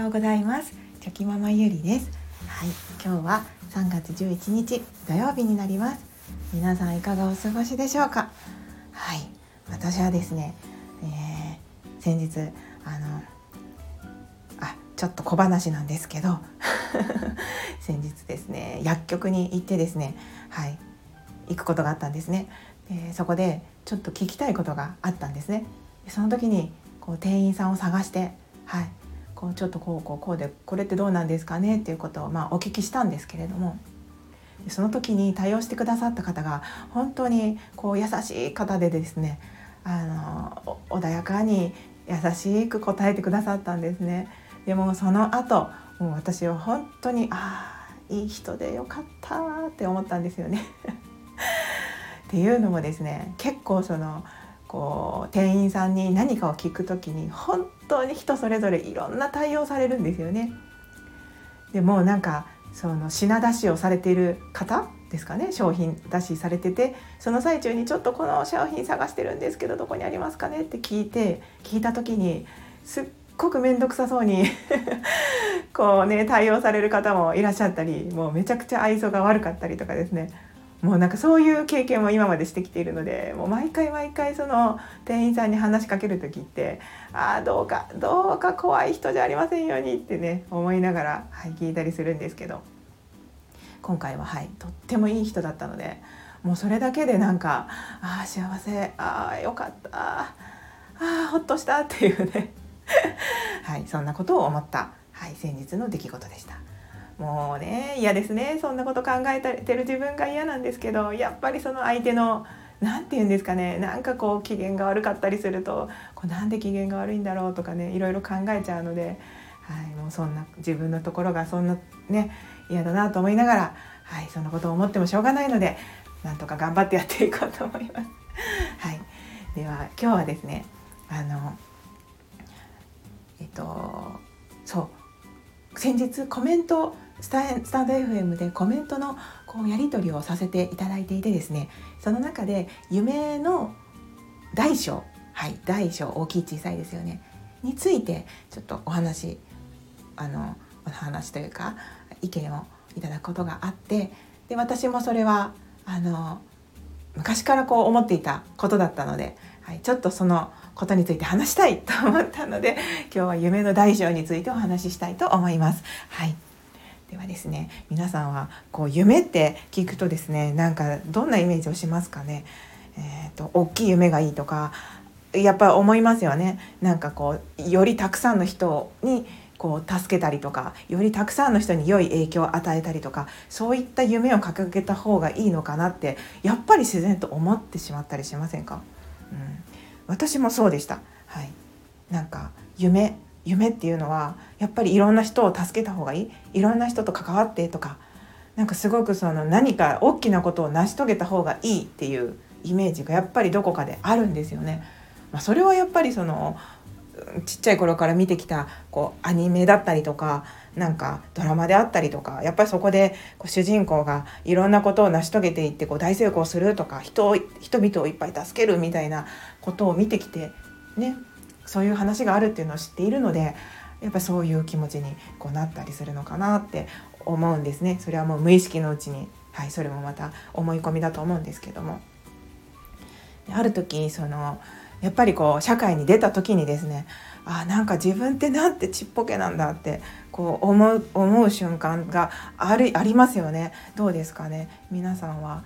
ようございます。チョキママゆりです。はい今日は3月11日土曜日になります。皆さんいかがお過ごしでしょうか？はい私はですね、えー、先日あのあちょっと小話なんですけど 先日ですね薬局に行ってですねはい行くことがあったんですね。でそこでちょっと聞きたいことがあったんですね。その時にこう店員さんを探してはいこうちょっとこうこうこうでこれってどうなんですかねっていうことをまあお聞きしたんですけれどもその時に対応してくださった方が本当にこう優しい方でですねあの穏やかに優しく答えてくださったんですね。でもその後もう私は本当にああいい人でよかったって思ったんですよね。っていうのもですね結構そのこう店員さんに何かを聞くときに本当に人それぞれいろんな対応されるんですよね。でもなんかその品出しをされている方ですかね商品出しされててその最中にちょっとこの商品探してるんですけどどこにありますかねって聞いて聞いた時にすっごく面倒くさそうに こうね対応される方もいらっしゃったりもうめちゃくちゃ愛想が悪かったりとかですねもうなんかそういう経験も今までしてきているのでもう毎回毎回その店員さんに話しかける時ってああどうかどうか怖い人じゃありませんようにってね思いながら、はい、聞いたりするんですけど今回ははいとってもいい人だったのでもうそれだけでなんかああ幸せああよかったああほっとしたっていうね はいそんなことを思った、はい、先日の出来事でした。もうね嫌ですねそんなこと考えてる自分が嫌なんですけどやっぱりその相手の何て言うんですかねなんかこう機嫌が悪かったりするとこうなんで機嫌が悪いんだろうとかねいろいろ考えちゃうので、はい、もうそんな自分のところがそんなね嫌だなと思いながら、はい、そんなことを思ってもしょうがないのでなんとか頑張ってやっていこうと思います。はい、では今日はですねあのえっとそう先日コメントスタスタンド FM でコメントのこうやり取りをさせていただいていてですねその中で夢の大小はい大小大きい小さいですよねについてちょっとお話あのお話というか意見をいただくことがあってで私もそれはあの昔からこう思っていたことだったので、はい、ちょっとそのことについて話したいと思ったので今日は夢の大小についてお話ししたいと思います。はいではですね皆さんはこう夢って聞くとですねなんかどんなイメージをしますかね？えーと、大きい夢がいいとかやっぱ思いますよね。なんかこうよりたくさんの人にこう助けたりとかよりたくさんの人に良い影響を与えたりとかそういった夢を掲げた方がいいのかなってやっぱり自然と思ってしまったりしませんか、うん、私もそうでした、はい、なんか夢夢っていうのはやっぱりいろんな人を助けた方がいいいろんな人と関わってとかなんかすごくその何か大きなことを成し遂げた方がいいっていうイメージがやっぱりどこかであるんですよね。まあ、それはやっぱりそのちっちゃい頃から見てきたこうアニメだったりとかなんかドラマであったりとかやっぱりそこでこう主人公がいろんなことを成し遂げていってこう大成功するとか人を人々をいっぱい助けるみたいなことを見てきてねそういう話があるっていうのを知っているのでやっぱそういう気持ちにこうなったりするのかなって思うんですね。それはもう無意識のうちに、はい、それもまた思い込みだと思うんですけども。ある時そのやっぱりこう社会に出た時にですねあなんか自分ってなんてちっぽけなんだってこう思う思う瞬間があるありますよね。どうですかね。皆さんは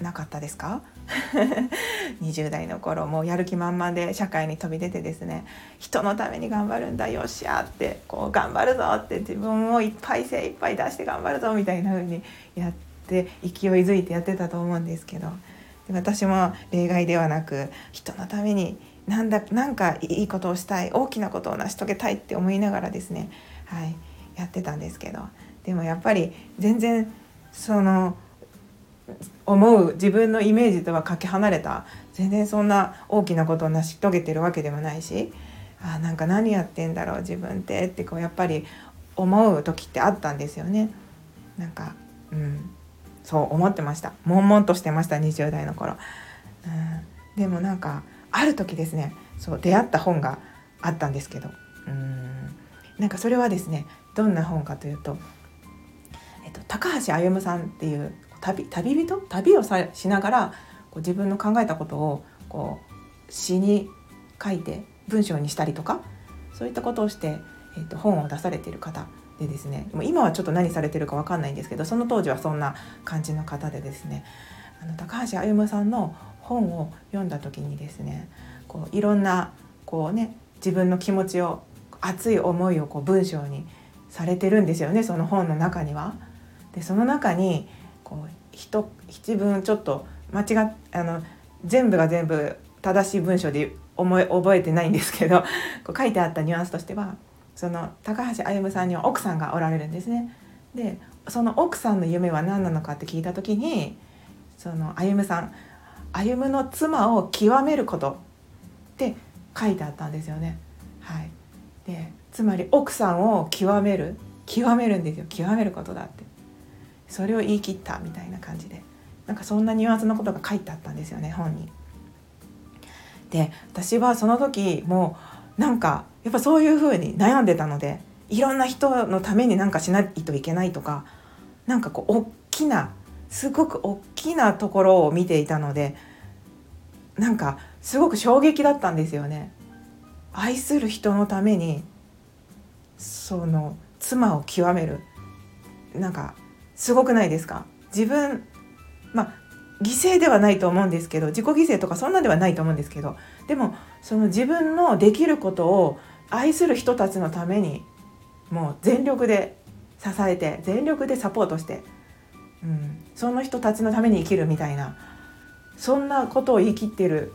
なかったですか？20代の頃もうやる気満々で社会に飛び出てですね人のために頑張るんだよっしゃってこう頑張るぞって自分をいっぱい精いっぱい出して頑張るぞみたいな風にやって勢いづいてやってたと思うんですけど私も例外ではなく人のためになんだなんかいいことをしたい大きなことを成し遂げたいって思いながらですね、はい、やってたんですけどでもやっぱり全然その思う自分のイメージとはかけ離れた全然そんな大きなことを成し遂げてるわけでもないしあなんか何やってんだろう自分ってってこうやっぱり思う時ってあったんですよね。なんかうんそう思ってました。悶々としてました20代の頃、うん、でもなんかある時ですねそう出会った本があったんですけど。うんなんかそれはですねどんな本かというと、えっと、高橋歩さんっていう旅旅人？旅をさしながらこう自分の考えたことをこう詩に書いて文章にしたりとかそういったことをして、えっと、本を出されている方でですね。もう今はちょっと何されてるか分かんないんですけどその当時はそんな感じの方でですね。あの高橋歩さんの本を読んだ時にですねこういろんなこうね自分の気持ちを熱い思いをこう文章にされてるんですよねその本の中には。でその中にこう一一文ちょっと間違っあの全部が全部正しい文章で思い覚えてないんですけど こう書いてあったニュアンスとしてはその高橋歩さんには奥さんがおられるんですね。でその奥さんの夢は何なのかって聞いた時にその歩さん歩の妻を極めることって書いてあったんですよね。はい、でつまり奥さんを極める極めるんですよ極めることだってそれを言い切ったみたいな感じでなんかそんなニュアンスのことが書いてあったんですよね本に。で私はその時もうなんかやっぱそういう風に悩んでたのでいろんな人のためになんかしないといけないとかなんかこう大きなすごく大きなところを見ていたのでなんかすごく衝撃だったんですよね。愛する人のためにその妻を極めるなんかすごくないですか？自分まあ犠牲ではないと思うんですけど自己犠牲とかそんなではないと思うんですけどでもその自分のできることを愛する人たちのためにもう全力で支えて全力でサポートして、うん、その人たちのために生きるみたいなそんなことを言い切ってる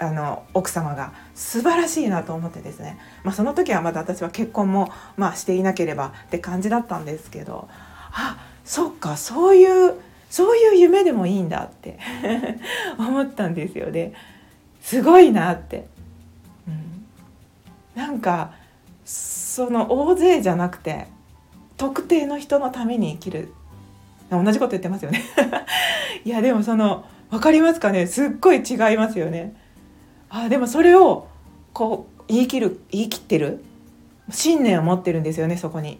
あの奥様が素晴らしいなと思ってですね、まあ、その時はまだ私は結婚も、まあ、していなければって感じだったんですけどあそっかそういうそういう夢でもいいんだって 思ったんですよね。すごいなって、うん、なんかその大勢じゃなくて特定の人のために生きる。同じこと言ってますよね。いやでもその分かりますかね？すっごい違いますよね。あでもそれをこう言い切る言い切ってる。信念を持ってるんですよねそこに。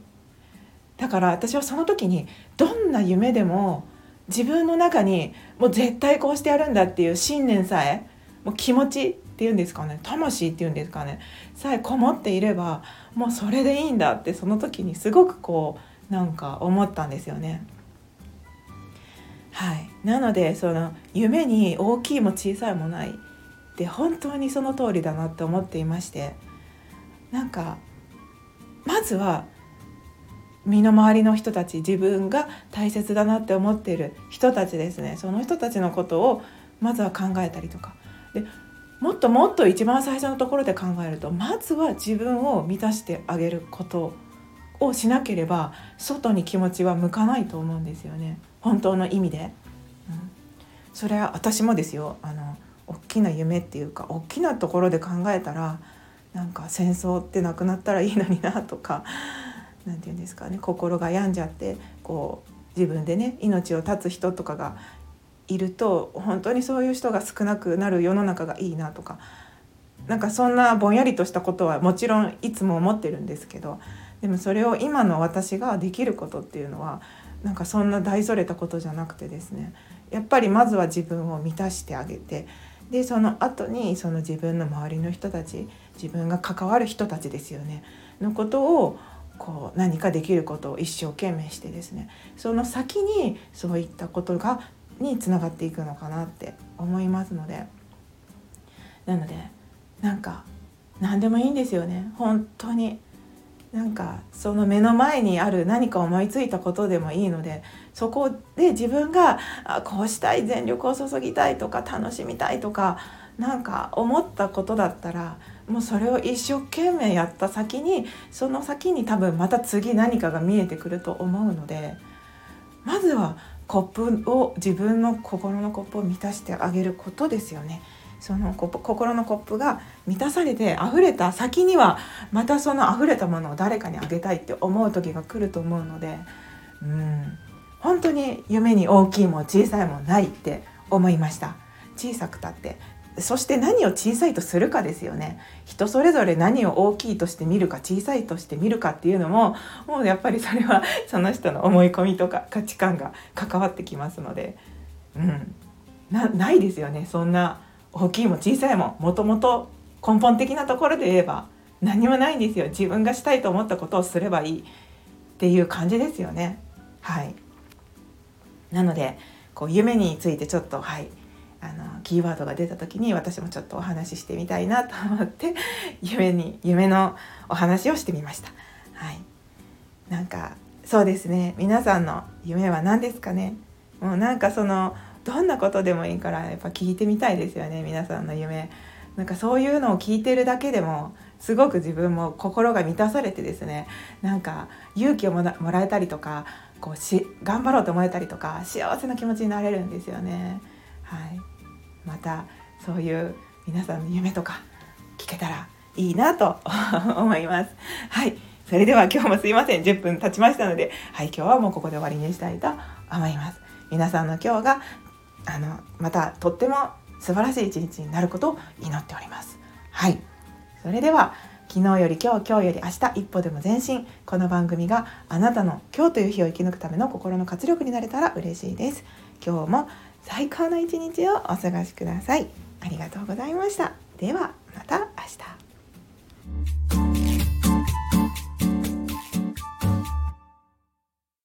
だから私はその時にどんな夢でも自分の中にもう絶対こうしてやるんだっていう信念さえもう気持ちっていうんですかね。魂っていうんですかね。さえこもっていればもうそれでいいんだってその時にすごくこうなんか思ったんですよね。はい、なのでその夢に大きいも小さいもないって本当にその通りだなって思っていまして。なんかまずは身の回りの人たち自分が大切だなって思っている人たちですね。その人たちのことをまずは考えたりとか。でもっともっと一番最初のところで考えるとまずは自分を満たしてあげることをしなければ外に気持ちは向かないと思うんですよね。本当の意味で、うん、それは私もですよ。あの大きな夢っていうか大きなところで考えたらなんか戦争ってなくなったらいいのになとか。何て言うんですかね心が病んじゃってこう自分でね命を絶つ人とかがいると本当にそういう人が少なくなる世の中がいいなとかなんかそんなぼんやりとしたことはもちろんいつも思ってるんですけどでもそれを今の私ができることっていうのはなんかそんな大それたことじゃなくてですねやっぱりまずは自分を満たしてあげてでその後にその自分の周りの人たち自分が関わる人たちですよねのことをこう何かできることを一生懸命してですねその先にそういったことがにつながっていくのかなって思いますのでなのでなんか何でもいいんですよね。本当に。なんかその目の前にある何か思いついたことでもいいのでそこで自分があこうしたい全力を注ぎたいとか楽しみたいとかなんか思ったことだったらもうそれを一生懸命やった先にその先に多分また次何かが見えてくると思うのでまずはコップを自分の心のコップを満たしてあげることですよね。その心のコップが満たされて溢れた先にはまたその溢れたものを誰かにあげたいって思う時が来ると思うのでうん本当に夢に大きいも小さいもないって思いました小さくたってそして何を小さいとするかですよね。人それぞれ何を大きいとして見るか小さいとして見るかっていうのももうやっぱりそれはその人の思い込みとか価値観が関わってきますので、うん、なないですよね。そんな大きいも小さいももともと根本的なところで言えば何もないんですよ。自分がしたいと思ったことをすればいい。っていう感じですよね。はい。なのでこう夢についてちょっとはい。あのキーワードが出た時に私もちょっとお話ししてみたいなと思って 夢に夢のお話をしてみました。はい、なんかそうですね。皆さんの夢は何ですかね？もうなんかそのどんなことでもいいからやっぱ聞いてみたいですよね皆さんの夢。なんかそういうのを聞いてるだけでもすごく自分も心が満たされてですね。なんか勇気をもらえたりとかこうし頑張ろうと思えたりとか幸せな気持ちになれるんですよね。はい、またそういう皆さんの夢とか聞けたらいいなと思います。はい、それでは今日もすいません10分経ちましたので、はい、今日はもうここで終わりにしたいと思います。皆さんの今日があのまたとっても素晴らしい一日になることを祈っております。はい、それでは昨日より今日今日より明日一歩でも前進この番組があなたの今日という日を生き抜くための心の活力になれたら嬉しいです今日も最高の一日をお過ごしください。ありがとうございました。ではまた明日。